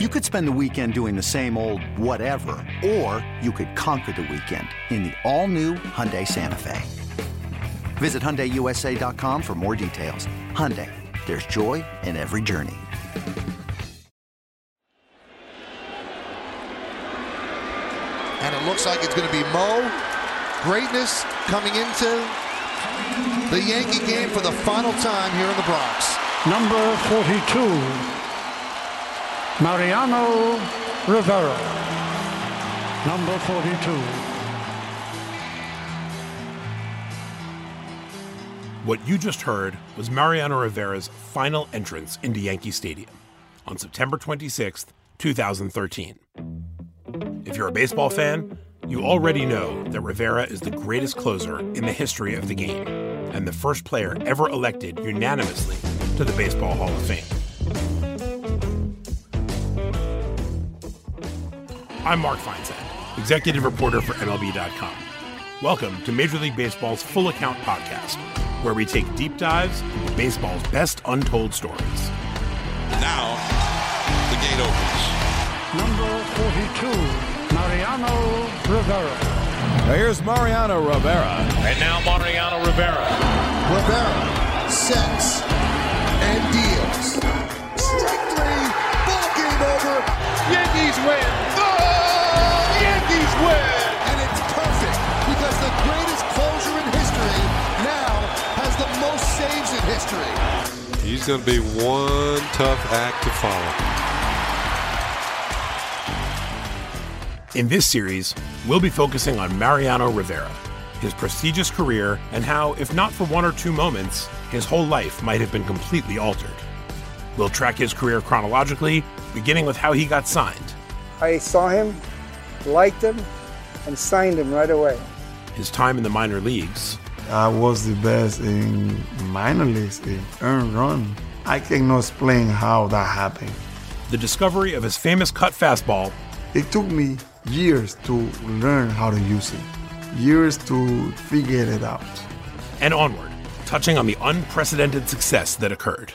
You could spend the weekend doing the same old whatever, or you could conquer the weekend in the all-new Hyundai Santa Fe. Visit HyundaiUSA.com for more details. Hyundai, there's joy in every journey. And it looks like it's going to be Mo. Greatness coming into the Yankee game for the final time here in the Bronx. Number 42, Mariano Rivera. Number 42. What you just heard was Mariano Rivera's final entrance into Yankee Stadium on September 26th, 2013. If you're a baseball fan, you already know that Rivera is the greatest closer in the history of the game and the first player ever elected unanimously to the Baseball Hall of Fame. I'm Mark Feinsand, executive reporter for MLB.com. Welcome to Major League Baseball's Full Account podcast, where we take deep dives into baseball's best untold stories. Now, the gate opens. Number 42, Mariano Rivera. Now here's Mariano Rivera. And now Mariano Rivera. Rivera sets history. He's going to be one tough act to follow. In this series, we'll be focusing on Mariano Rivera, his prestigious career, and how, if not for one or two moments, his whole life might have been completely altered. We'll track his career chronologically, beginning with how he got signed, I saw him, liked him, and signed him right away. his time in the minor leagues, I was the best in minor leagues in earned run. I cannot explain how that happened. the discovery of his famous cut fastball, It took me years to learn how to use it, years to figure it out. and onward, touching on the unprecedented success that occurred.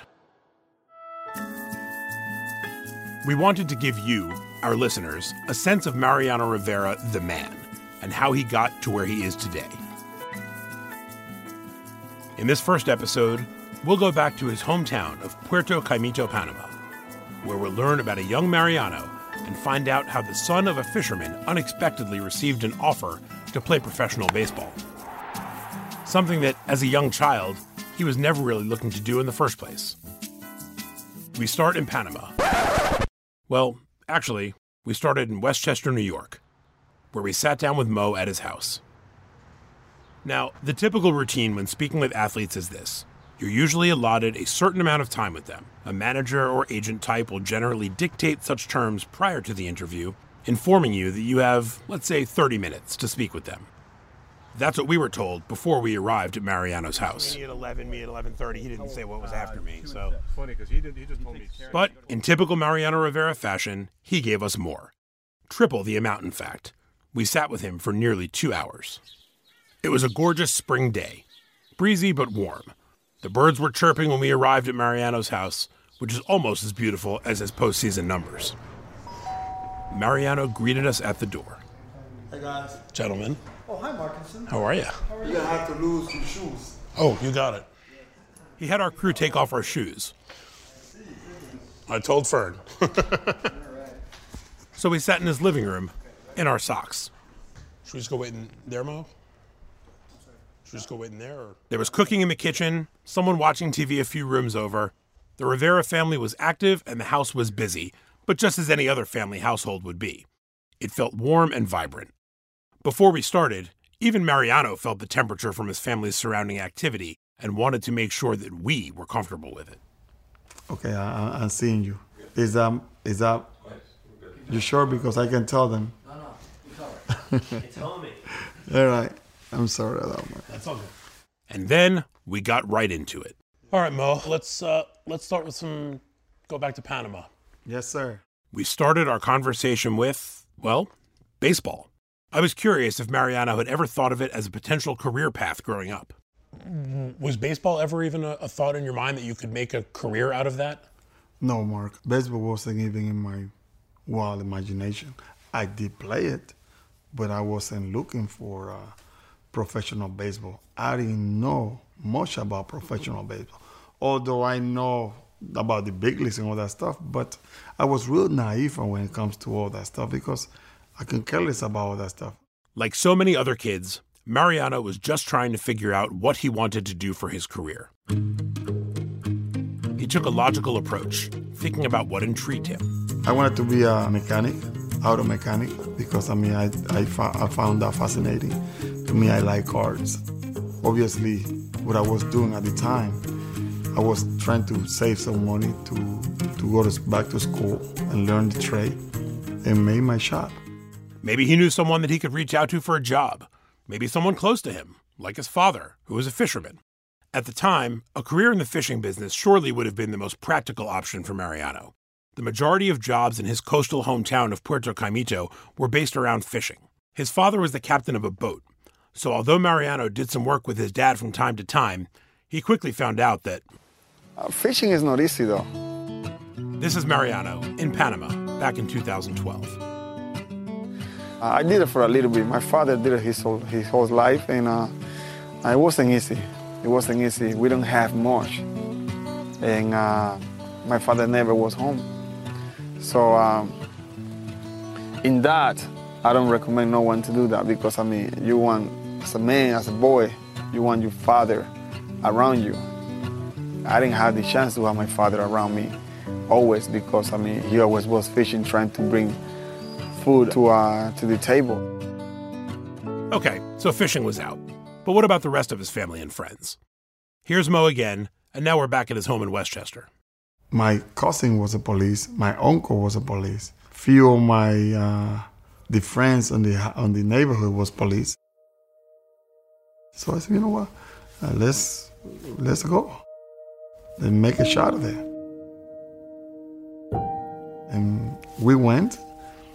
We wanted to give you, our listeners, a sense of Mariano Rivera, the man, and how he got to where he is today. In this first episode, we'll go back to his hometown of Puerto Caimito, Panama, where we'll learn about a young Mariano and find out how the son of a fisherman unexpectedly received an offer to play professional baseball. Something that, as a young child, he was never really looking to do in the first place. We start in Panama. Well, actually, we started in Westchester, New York, where we sat down with Mo at his house. Now, the typical routine when speaking with athletes is this you're usually allotted a certain amount of time with them. A manager or agent type will generally dictate such terms prior to the interview, informing you that you have, let's say, 30 minutes to speak with them. That's what we were told before we arrived at Mariano's house. Me at 11, me at 11:30. He didn't say what was after me, so. Funny because he, did, he just told me. But in typical Mariano Rivera fashion, he gave us more. Triple the amount, in fact. We sat with him for nearly two hours. It was a gorgeous spring day, breezy but warm. The birds were chirping when we arrived at Mariano's house, which is almost as beautiful as his postseason numbers. Mariano greeted us at the door. Hey guys. Gentlemen, Oh, hi Markinson. how are you? You're gonna have to lose your shoes. Oh, you got it. He had our crew take off our shoes. I told Fern. so we sat in his living room in our socks. Should we just go wait in there, Mo? Should we just go wait in there? Or? There was cooking in the kitchen, someone watching TV a few rooms over. The Rivera family was active and the house was busy, but just as any other family household would be. It felt warm and vibrant. Before we started, even Mariano felt the temperature from his family's surrounding activity and wanted to make sure that we were comfortable with it. Okay, I, I, I'm seeing you. Is um is that you sure? Because I can tell them. No, no, you cover it. It's homie. All right. I'm sorry about that. That's all good. And then we got right into it. All right, Mo. Let's uh, let's start with some. Go back to Panama. Yes, sir. We started our conversation with, well, baseball. I was curious if Mariano had ever thought of it as a potential career path growing up. Was baseball ever even a, a thought in your mind that you could make a career out of that? No, Mark. Baseball wasn't even in my wild imagination. I did play it, but I wasn't looking for uh, professional baseball. I didn't know much about professional baseball, although I know about the big leagues and all that stuff. But I was real naive when it comes to all that stuff because I can care less about all that stuff. Like so many other kids, Mariano was just trying to figure out what he wanted to do for his career. He took a logical approach, thinking about what intrigued him. I wanted to be a mechanic, auto mechanic, because I mean, I, I, I found that fascinating. To me, I like cars. Obviously, what I was doing at the time, I was trying to save some money to, to go to, back to school and learn the trade and make my shop. Maybe he knew someone that he could reach out to for a job. Maybe someone close to him, like his father, who was a fisherman. At the time, a career in the fishing business surely would have been the most practical option for Mariano. The majority of jobs in his coastal hometown of Puerto Caimito were based around fishing. His father was the captain of a boat, so although Mariano did some work with his dad from time to time, he quickly found out that uh, fishing is not easy though. This is Mariano in Panama back in 2012. Uh, I did it for a little bit. My father did it his whole, his whole life, and uh, it wasn't easy. It wasn't easy. We don't have much. And uh, my father never was home. So um, in that, I don't recommend no one to do that because I mean, you want, as a man, as a boy, you want your father around you. I didn't have the chance to have my father around me always because I mean, he always was fishing, trying to bring food to, uh, to the table. Okay, so fishing was out. But what about the rest of his family and friends? Here's Mo again, and now we're back at his home in Westchester. My cousin was a police. My uncle was a police. Few of my uh, the friends on the on the neighborhood was police. So I said, you know what? Uh, let's let's go and make a shot of it. And we went,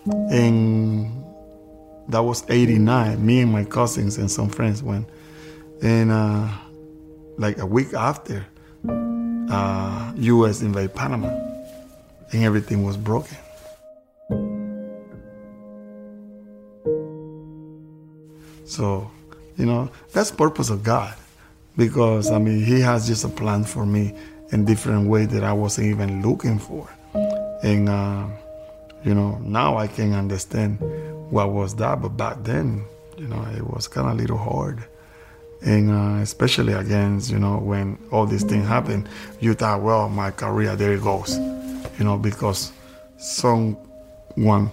and that was '89. Me and my cousins and some friends went and uh, like a week after, uh, U.S. invaded Panama, and everything was broken. So, you know, that's purpose of God, because I mean, He has just a plan for me in different way that I wasn't even looking for, and uh, you know, now I can understand what was that, but back then, you know, it was kind of a little hard. And uh, especially against you know when all these things happen you thought well my career there it goes. You know because someone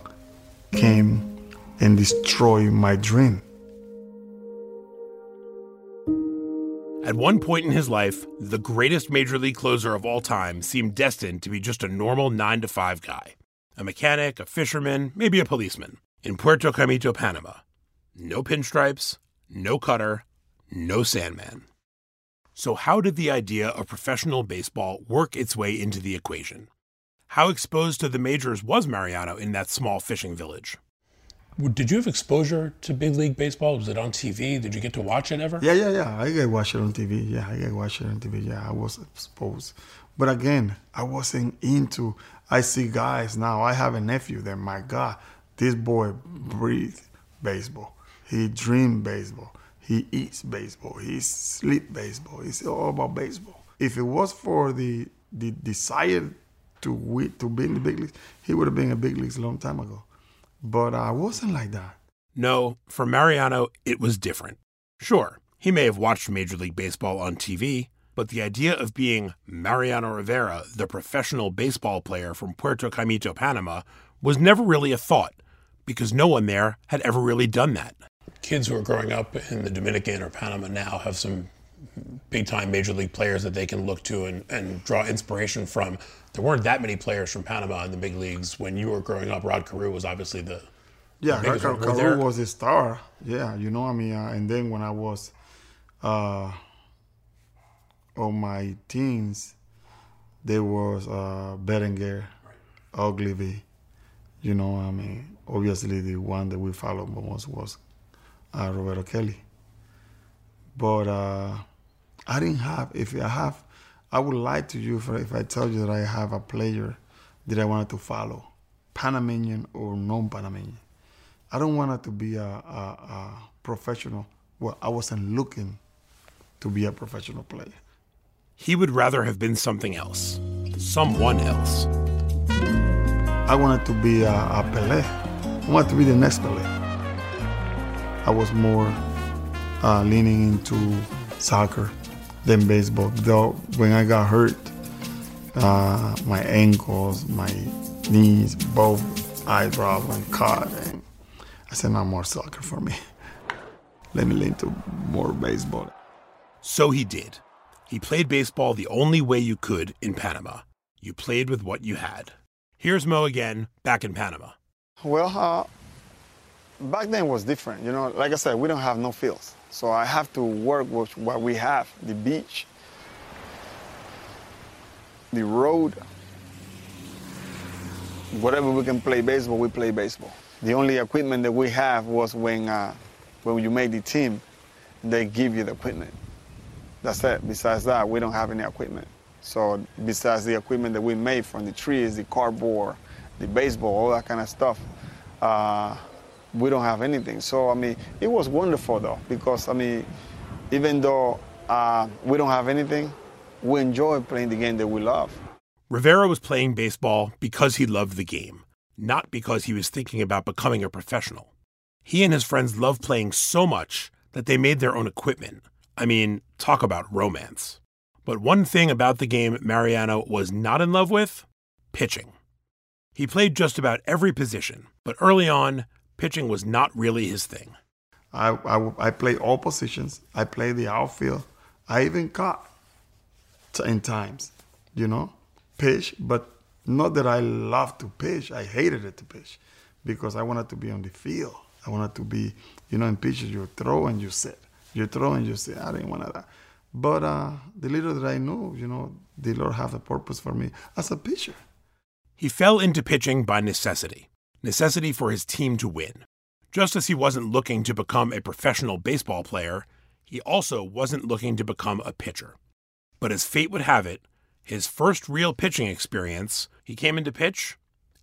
came and destroyed my dream At one point in his life, the greatest major league closer of all time seemed destined to be just a normal 9 to 5 guy. A mechanic, a fisherman, maybe a policeman in Puerto Caimito, Panama. No pinstripes, no cutter, no Sandman. So, how did the idea of professional baseball work its way into the equation? How exposed to the majors was Mariano in that small fishing village? Did you have exposure to big league baseball? Was it on TV? Did you get to watch it ever? Yeah, yeah, yeah. I get watch it on TV. Yeah, I get watch it on TV. Yeah, I was exposed. But again, I wasn't into. I see guys now. I have a nephew that my God, this boy breathes baseball. He dreamed baseball. He eats baseball. He sleep baseball. It's all about baseball. If it was for the the desire to to be in the big leagues, he would have been in big leagues a long time ago. But uh, I wasn't like that. No, for Mariano, it was different. Sure, he may have watched Major League Baseball on TV, but the idea of being Mariano Rivera, the professional baseball player from Puerto Caimito, Panama, was never really a thought because no one there had ever really done that kids who are growing up in the Dominican or Panama now have some big time major league players that they can look to and, and draw inspiration from. There weren't that many players from Panama in the big leagues when you were growing up. Rod Carew was obviously the yeah. Rod Carew was a star. Yeah, you know I mean. Uh, and then when I was uh, on my teens, there was uh, Berenguer, right. Oglivie. You know, I mean, obviously the one that we followed most was uh, Roberto Kelly. But uh, I didn't have, if I have, I would lie to you if I tell you that I have a player that I wanted to follow Panamanian or non-Panamanian. I don't want it to be a, a, a professional. Well, I wasn't looking to be a professional player. He would rather have been something else, someone else. I wanted to be a, a Pelé. I wanted to be the next Pelé. I was more uh, leaning into soccer than baseball. Though when I got hurt, uh, my ankles, my knees, both eyebrows went caught, and I said, "No more soccer for me. Let me lean to more baseball." So he did. He played baseball the only way you could in Panama. You played with what you had. Here's Mo again, back in Panama. Well, uh, back then was different. You know, like I said, we don't have no fields. So I have to work with what we have the beach, the road. Whatever we can play baseball, we play baseball. The only equipment that we have was when, uh, when you made the team, they give you the equipment. That's it. Besides that, we don't have any equipment. So besides the equipment that we made from the trees, the cardboard, the baseball, all that kind of stuff, uh, we don't have anything. So I mean, it was wonderful though because I mean, even though uh, we don't have anything, we enjoy playing the game that we love. Rivera was playing baseball because he loved the game, not because he was thinking about becoming a professional. He and his friends loved playing so much that they made their own equipment. I mean, talk about romance. But one thing about the game Mariano was not in love with pitching. He played just about every position, but early on, pitching was not really his thing. I, I, I play all positions. I play the outfield. I even caught in times, you know, pitch, but not that I love to pitch. I hated it to pitch because I wanted to be on the field. I wanted to be, you know, in pitches you throw and you sit. You throw and you sit. I didn't want that. But uh, the little that I knew, you know, the Lord have a purpose for me as a pitcher. He fell into pitching by necessity, necessity for his team to win. Just as he wasn't looking to become a professional baseball player, he also wasn't looking to become a pitcher. But as fate would have it, his first real pitching experience, he came into pitch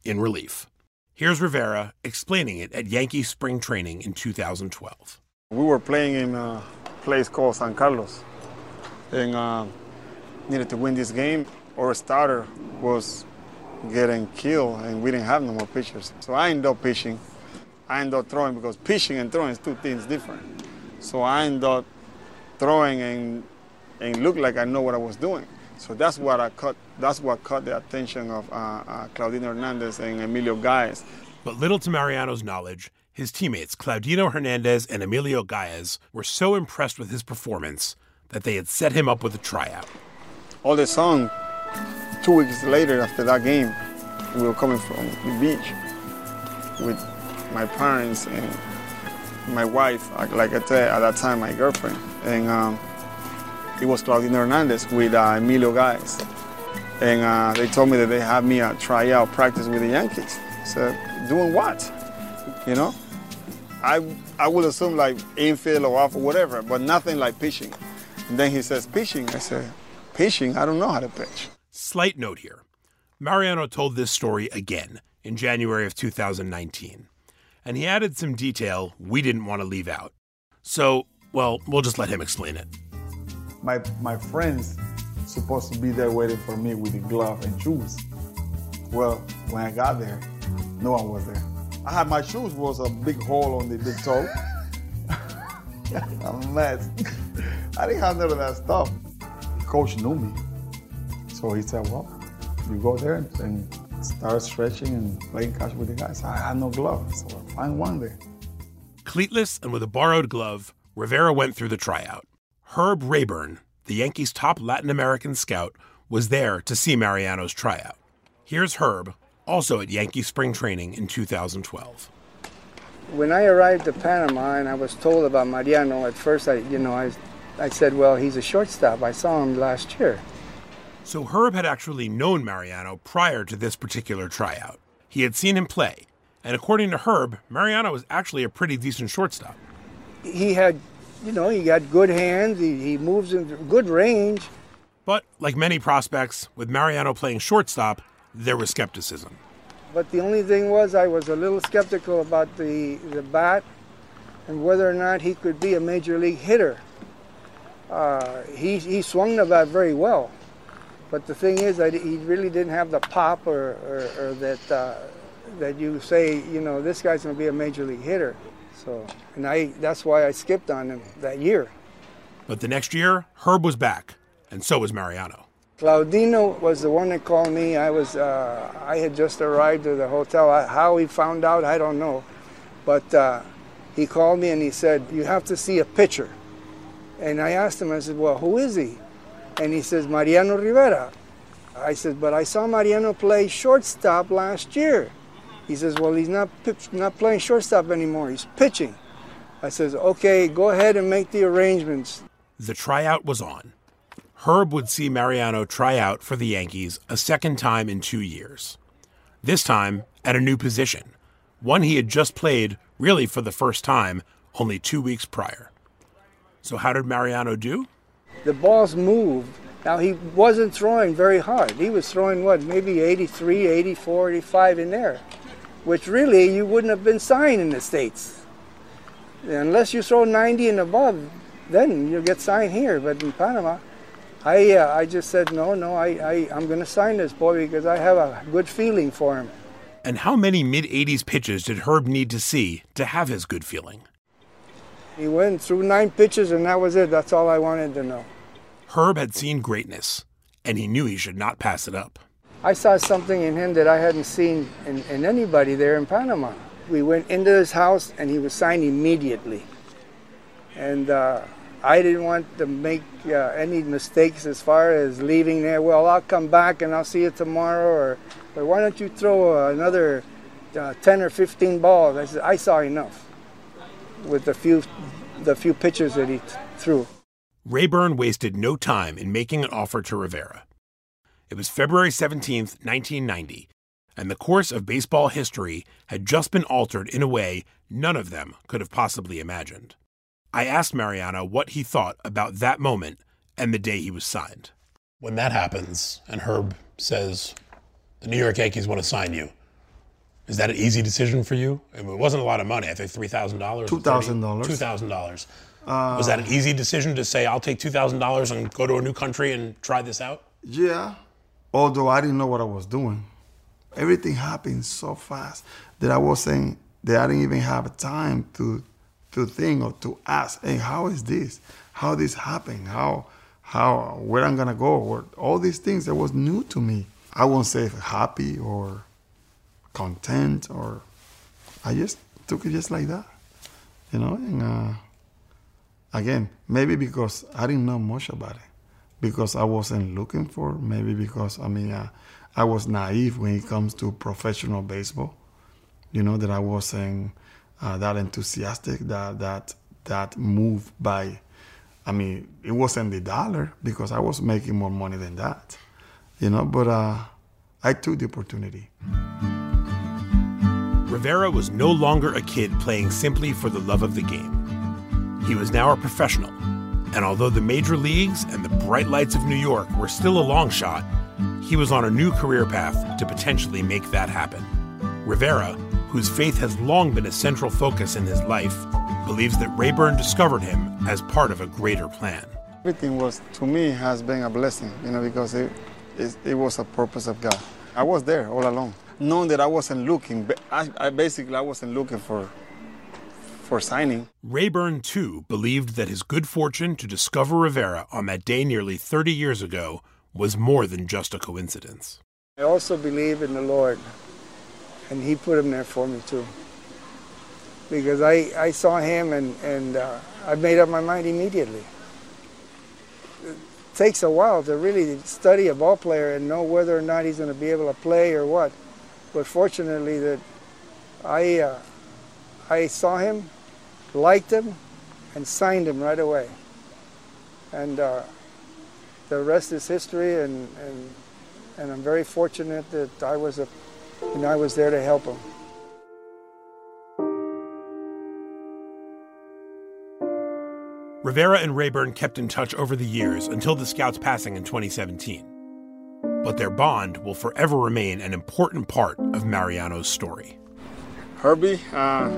in relief. Here's Rivera explaining it at Yankee spring training in 2012. We were playing in a place called San Carlos and uh, needed to win this game. Our starter was getting killed, and we didn't have no more pitchers. So I ended up pitching. I ended up throwing because pitching and throwing is two things different. So I ended up throwing and and looked like I know what I was doing. So that's what I caught. That's what caught the attention of uh, uh, Claudino Hernandez and Emilio Gaez. But little to Mariano's knowledge, his teammates Claudino Hernandez and Emilio Gaez were so impressed with his performance that they had set him up with a tryout. All the song, two weeks later after that game, we were coming from the beach with my parents and my wife, like I said at that time, my girlfriend. And um, it was Claudino Hernandez with uh, Emilio Gaez. And uh, they told me that they had me uh, try out practice with the Yankees. So, doing what? You know? I, I would assume like infield or off or whatever, but nothing like pitching. And then he says, pitching. I said, pitching? I don't know how to pitch. Slight note here Mariano told this story again in January of 2019. And he added some detail we didn't want to leave out. So, well, we'll just let him explain it. My, my friends supposed to be there waiting for me with the glove and shoes. Well, when I got there, no one was there. I had my shoes was a big hole on the big toe. I'm a mess. I didn't have none of that stuff. The coach knew me. So he said, well, you go there and start stretching and playing catch with the guys. I had no glove, so I find one there. Cleatless and with a borrowed glove, Rivera went through the tryout. Herb Raybourn, the Yankees' top Latin American scout, was there to see Mariano's tryout. Here's Herb, also at Yankee spring training in 2012. When I arrived to Panama and I was told about Mariano, at first I, you know, I, I said, well, he's a shortstop. I saw him last year. So Herb had actually known Mariano prior to this particular tryout. He had seen him play, and according to Herb, Mariano was actually a pretty decent shortstop. He had, you know, he got good hands. He, he moves in good range. But like many prospects, with Mariano playing shortstop, there was skepticism. But the only thing was, I was a little skeptical about the, the bat and whether or not he could be a major league hitter. Uh, he, he swung the bat very well, but the thing is that he really didn't have the pop or, or, or that, uh, that you say, you know, this guy's going to be a major league hitter. So, and I, that's why I skipped on him that year. But the next year, Herb was back, and so was Mariano. Claudino was the one that called me. I was, uh, I had just arrived at the hotel. I, how he found out, I don't know, but uh, he called me and he said, "You have to see a pitcher." And I asked him. I said, "Well, who is he?" And he says, "Mariano Rivera." I said, "But I saw Mariano play shortstop last year." He says, "Well, he's not not playing shortstop anymore. He's pitching." I says, "Okay, go ahead and make the arrangements." The tryout was on. Herb would see Mariano try out for the Yankees a second time in two years. This time at a new position, one he had just played really for the first time only two weeks prior. So, how did Mariano do? The balls moved. Now, he wasn't throwing very hard. He was throwing, what, maybe 83, 84, 85 in there, which really you wouldn't have been signed in the States. Unless you throw 90 and above, then you'll get signed here. But in Panama, I, uh, I just said, no, no, I, I, I'm going to sign this boy because I have a good feeling for him. And how many mid 80s pitches did Herb need to see to have his good feeling? He went through nine pitches, and that was it. That's all I wanted to know. Herb had seen greatness, and he knew he should not pass it up. I saw something in him that I hadn't seen in, in anybody there in Panama. We went into his house, and he was signed immediately. And uh, I didn't want to make uh, any mistakes as far as leaving there. Well, I'll come back and I'll see you tomorrow, or, or why don't you throw another uh, 10 or 15 balls? I said, I saw enough with the few, the few pitches that he threw. Raybourn wasted no time in making an offer to Rivera. It was February 17, 1990, and the course of baseball history had just been altered in a way none of them could have possibly imagined. I asked Mariano what he thought about that moment and the day he was signed. When that happens and Herb says, the New York Yankees want to sign you, is that an easy decision for you? It wasn't a lot of money. I think three thousand dollars. Two thousand dollars. Two thousand dollars. Was that an uh, easy decision to say, "I'll take two thousand dollars and go to a new country and try this out"? Yeah, although I didn't know what I was doing. Everything happened so fast that I wasn't. That I didn't even have time to to think or to ask, "Hey, how is this? How this happened? How how where I'm gonna go?" Or all these things that was new to me. I won't say happy or content or I just took it just like that, you know. And uh, again, maybe because I didn't know much about it, because I wasn't looking for. Maybe because I mean, uh, I was naive when it comes to professional baseball. You know that I wasn't uh, that enthusiastic. That that that moved by. I mean, it wasn't the dollar because I was making more money than that, you know. But uh, I took the opportunity. Rivera was no longer a kid playing simply for the love of the game. He was now a professional, and although the major leagues and the bright lights of New York were still a long shot, he was on a new career path to potentially make that happen. Rivera, whose faith has long been a central focus in his life, believes that Raybourn discovered him as part of a greater plan. Everything was, to me, has been a blessing, you know, because it, it, it was a purpose of God. I was there all along knowing that I wasn't looking. I, I basically I wasn't looking for for signing. Raybourn too believed that his good fortune to discover Rivera on that day nearly 30 years ago was more than just a coincidence. I also believe in the Lord, and He put him there for me too. Because I, I saw him and, and uh, I made up my mind immediately. It takes a while to really study a ball player and know whether or not he's going to be able to play or what. But fortunately, that I uh, I saw him, liked him, and signed him right away. And uh, the rest is history. And, and and I'm very fortunate that I was a, know, I was there to help him. Rivera and Raybourn kept in touch over the years until the Scouts' passing in 2017. But their bond will forever remain an important part of Mariano's story. Herbie uh,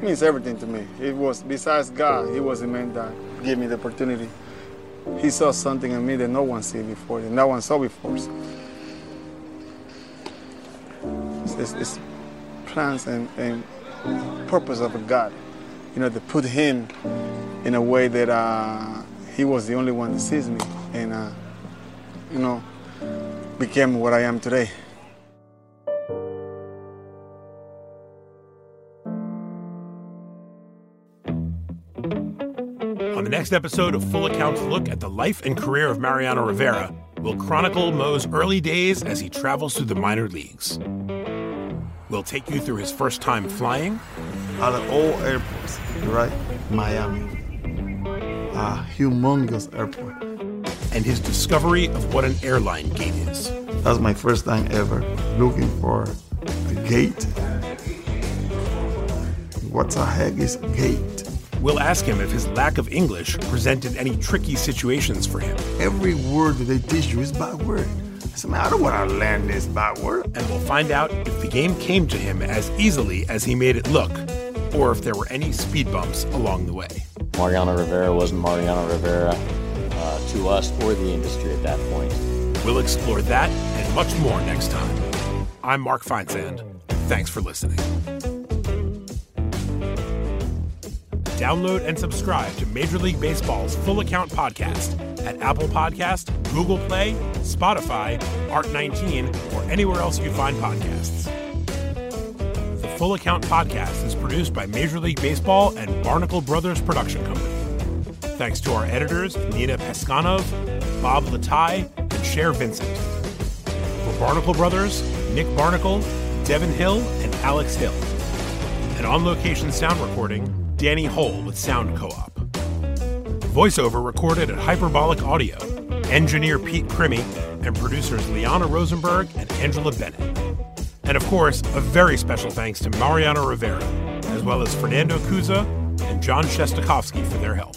means everything to me. It was, besides God, he was the man that gave me the opportunity. He saw something in me that no one saw before, that no one saw before. So it's, it's, it's plans and, and purpose of a God, you know, to put him in a way that uh, he was the only one that sees me and, uh, you know, became what I am today. On the next episode of Full Accounts Look at the life and career of Mariano Rivera, we'll chronicle Mo's early days as he travels through the minor leagues. We'll take you through his first time flying. Out of all airports, right? Miami. A humongous airport. And his discovery of what an airline gate is. That's my first time ever looking for a gate. What the heck is a gate? We'll ask him if his lack of English presented any tricky situations for him. Every word that they teach you is bad word. I said, man, I don't want to learn this bad word. And we'll find out if the game came to him as easily as he made it look, or if there were any speed bumps along the way. Mariano Rivera wasn't Mariano Rivera to us or the industry at that point. We'll explore that and much more next time. I'm Mark Feinsand. Thanks for listening. Download and subscribe to Major League Baseball's Full Account podcast at Apple Podcast, Google Play, Spotify, Art19, or anywhere else you find podcasts. The Full Account podcast is produced by Major League Baseball and Barnacle Brothers Production Company. Thanks to our editors, Nina Peskanov, Bob Latai, and Cher Vincent. For Barnacle Brothers, Nick Barnacle, Devin Hill, and Alex Hill. An on location sound recording, Danny Hole with Sound Co op. Voiceover recorded at Hyperbolic Audio. Engineer Pete Crimmy and producers Liana Rosenberg and Angela Bennett. And of course, a very special thanks to Mariano Rivera, as well as Fernando Cuza and John Shestakovsky for their help.